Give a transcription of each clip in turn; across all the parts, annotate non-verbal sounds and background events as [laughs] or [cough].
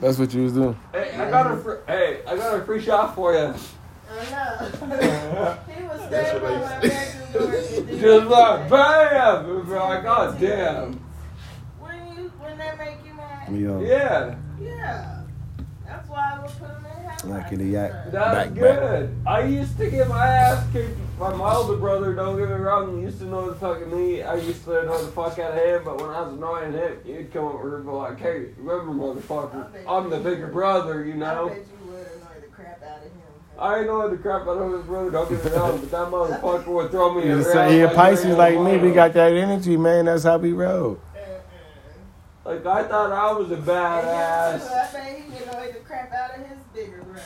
That's what you was doing. Hey, I got a fr- hey, I got a free shot for you. Oh, I know. he was standing by my bedroom door. and then- Just like bam, and be like, God damn. When you when that make you mad? You know, Yeah, Yeah. That's why I would put him in headlights. Like in the yak. that's Back, back. good. I used to get my ass kicked. My, my older brother, don't get me wrong, he used to know the fucking me. I used to know the fuck out of him, but when I was annoying him, he'd come over and be like, hey, remember, motherfucker, I'm the bigger brother, you I know? bet you would annoy the crap out of him. I know the crap out of his brother, don't get me wrong, but that [laughs] motherfucker would throw me He around. a, he a like Pisces Ray like me. We got that energy, man. That's how we roll. Like, I thought I was a And him badass. I bet he would annoy the crap out of his bigger brother.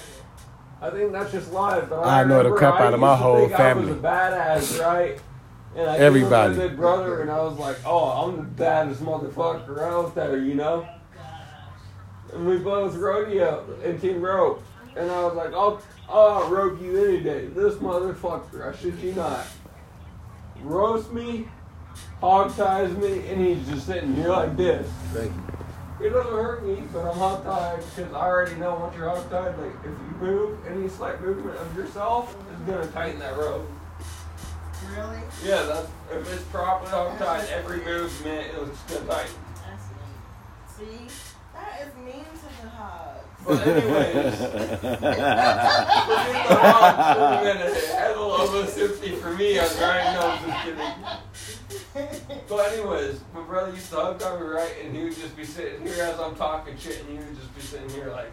I think that's just life. But I I, know the remember crap I out of my used to whole think I was family. a badass, right? And I Everybody. Big brother, and I was like, oh, I'm the baddest motherfucker out there, you know. And we both rodeo in team rope, and I was like, I'll, I'll rope you any day. This motherfucker, I shit you not, roast me, hog ties me, and he's just sitting here like this. Thank you. It doesn't hurt me, but I'm hog tied because I already know once you're hog tied, like if you move any slight movement of yourself, it's gonna tighten that rope. Really? Yeah, that's if it's properly hog tied, every movement it's gonna tighten. That's neat. See? That is mean to the hog. [laughs] But anyways, [laughs] forget the hog for a minute. Hell almost empty for me. I'm right now, just kidding. [laughs] But anyways, my brother used to hug me right, and he would just be sitting here as I'm talking shit, and he would just be sitting here like.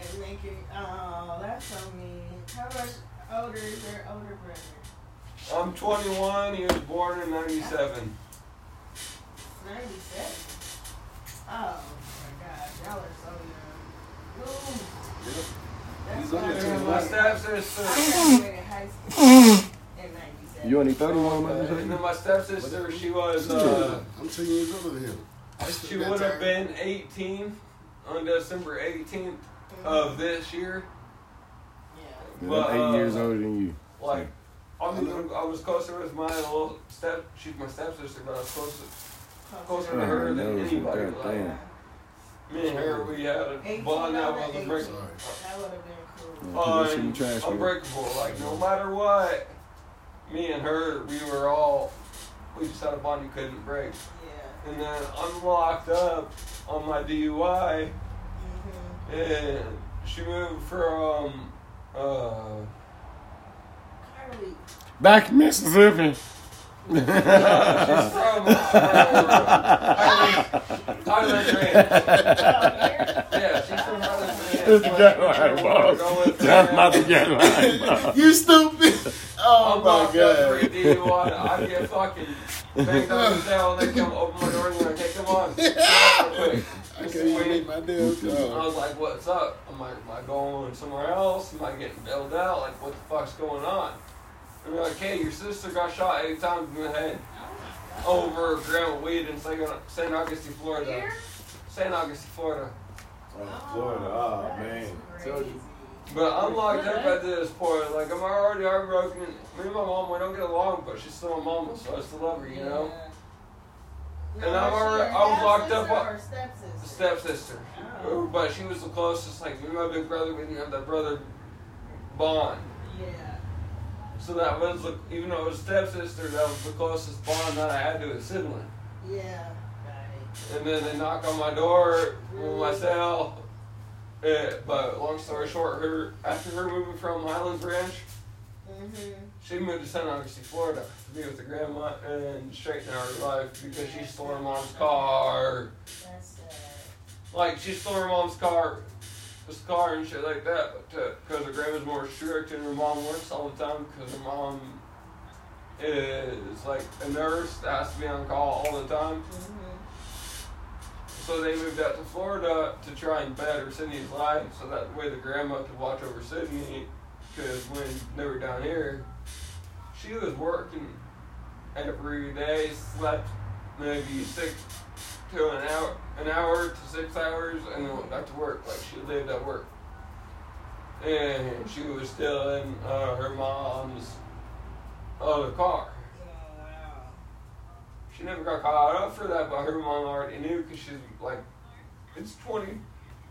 and make it, oh, that's so mean. How much older is your older brother? I'm 21. He was born in '97. 97. Oh my God, y'all are so young. Ooh. That's He's I two And graduated- my months. stepsister. I graduated high school in 97. You only 31 And months then my stepsister, she was, uh, I'm two years older than him. I she that would have time- been 18 on December 18th of this year. Yeah. I'm But, eight uh, years older than you. Like, I, mean, I was closer with my little step. She's my stepsister, but I was closer, closer to her Oh, than no, anybody. God Like, damn. me and her, we had a 18 bond that over was 18. unbreakable. Sorry. That would have been cool. Yeah, Uh, that shit trash, man. unbreakable. Like no matter what, me and her, we were all, we just had a bond you couldn't break. Yeah. And then I'm locked up on my DUI, Mm-hmm. and she moved from, uh, Carly. Back in Mississippi. she's from uh, Highland, Highland Ranch. Yeah, she's from Highland Ranch. It's the Carolina boss. That's not the Carolina boss. You stupid. Oh I'm my locked up for a god. DUI. I get [laughs] fucking banged up and down. They come open my door and they're like, hey, come on. [laughs] Get out real quick. I can't even make my damn And I was like, what's up? I'm like, am I going somewhere else? Am I getting bailed out? Like, what the fuck's going on? And they're like, hey, your sister got shot eight times in the head over a gram of weed in St. St. Augustine, Florida. Here? St. Augustine, Florida. Oh, Florida. Oh, man. Told you. But I'm locked up at this point. Like, I'm already heartbroken. Me and my mom, we don't get along, but she's still my mama, so I still love her, you know? Yeah. And No, I'm already- I was locked up or stepsister? Stepsister. Oh. But she was the closest, like, me and my big brother, we didn't have that brother bond. Yeah. So that was the, even though it was stepsister, that was the closest bond that I had to a sibling. Yeah. Right. And then they knock on my door with my cell. Eh, but long story short, her after her moving from Highlands Ranch, Mm-hmm. she moved to St. Augustine, Florida, to be with her grandma and straighten out her life because she stole her mom's car. That's sad. Like she stole her mom's car, this car and shit like that, but because her grandma's more strict and her mom works all the time because her mom is like a nurse that has to be on call all the time. Mm-hmm. So they moved out to Florida to try and better Sydney's life, so that way the grandma could watch over Sydney. Because when they were down here, she was working every day, slept maybe six to an hour, an hour to six hours, and then went back to work. Like she lived at work, and she was still in uh, her mom's other car. She never got caught up for that, but her mom already knew because she's like it's 20.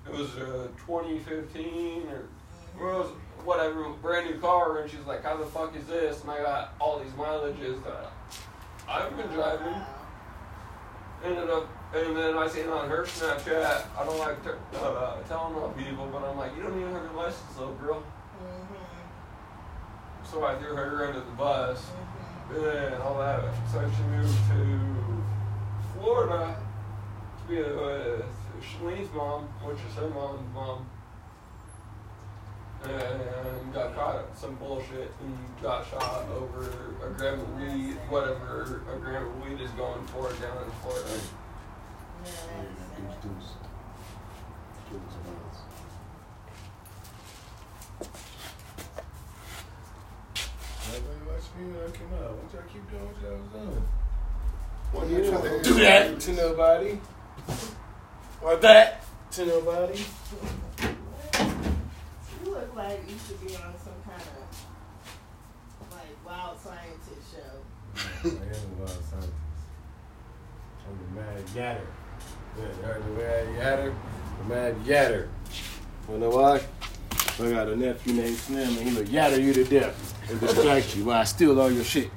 It was uh, 2015 or whatever, brand new car, and she's like, "How the fuck is this?" And I got all these mileages that I've been driving. Ended up, and then I seen on her Snapchat. I don't like t- uh, telling on people, but I'm like, "You don't even have your license, little girl." Mm-hmm. So I threw her under the bus Mm-hmm. And all that. So she moved to Florida to be with Shalene's mom, which is her mom's mom. And got caught up some bullshit and got shot over a gram of weed, whatever a gram of weed is going for down in Florida. Yeah, Deuce, that's deuce. Deuce miles. Everybody watch me when I come out. What y'all keep doing what y'all was doing? What You you trying to Do that. To nobody. What that? To nobody. You look like you should be on some kind of like wild scientist show. I am a wild scientist. I'm the mad yatter. Yeah, you heard the mad yatter? The mad yatter. You know why? I got a nephew named Slim and he will yatter you to death and distract you while I steal all your shit.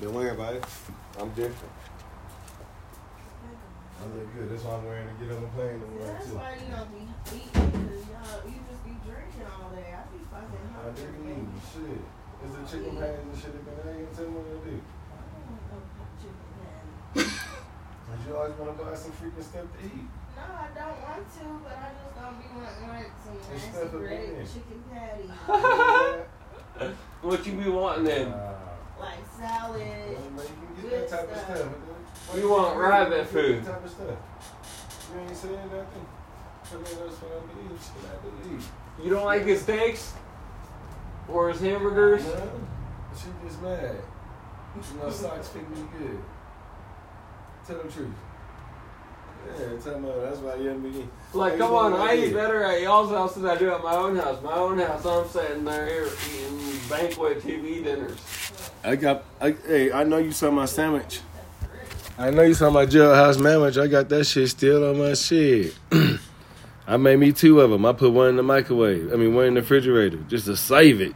Don't worry about it. I'm different. I look good. That's why I'm wearing to get on the plane See, tomorrow that's too. why you don't be eating because y'all you just be drinking all day. I be fucking I didn't eat shit. Is the chicken patties and shit that been ain't tell me what to do. I don't want no chicken patty. Cause you always want to buy some freaking stuff to eat. No, I don't want to, but I just don't be wanting like some It's nasty stuff breaded chicken patty. [laughs] What you be wanting then? Wow. like salad. Well, you get Good that type of stuff. stuff. but You want rabbit Get food. That type of stuff. You ain't saying nothing. Tell me that's what I believe. Shit, I believe. You don't like his steaks or his hamburgers? No, she just mad. You know, socks fit me good. Tell the truth. Yeah, tell me that's why you have me. Like, come on, I eat better at y'all's house than I do at my own house. My own house, I'm sitting there here eating banquet TV dinners. I got. I, hey, I know you saw my sandwich. I know you saw my jailhouse sandwich. I got that shit still on my shit. [clears throat] I made me two of them. I put one in the microwave. I mean, one in the refrigerator just to save it.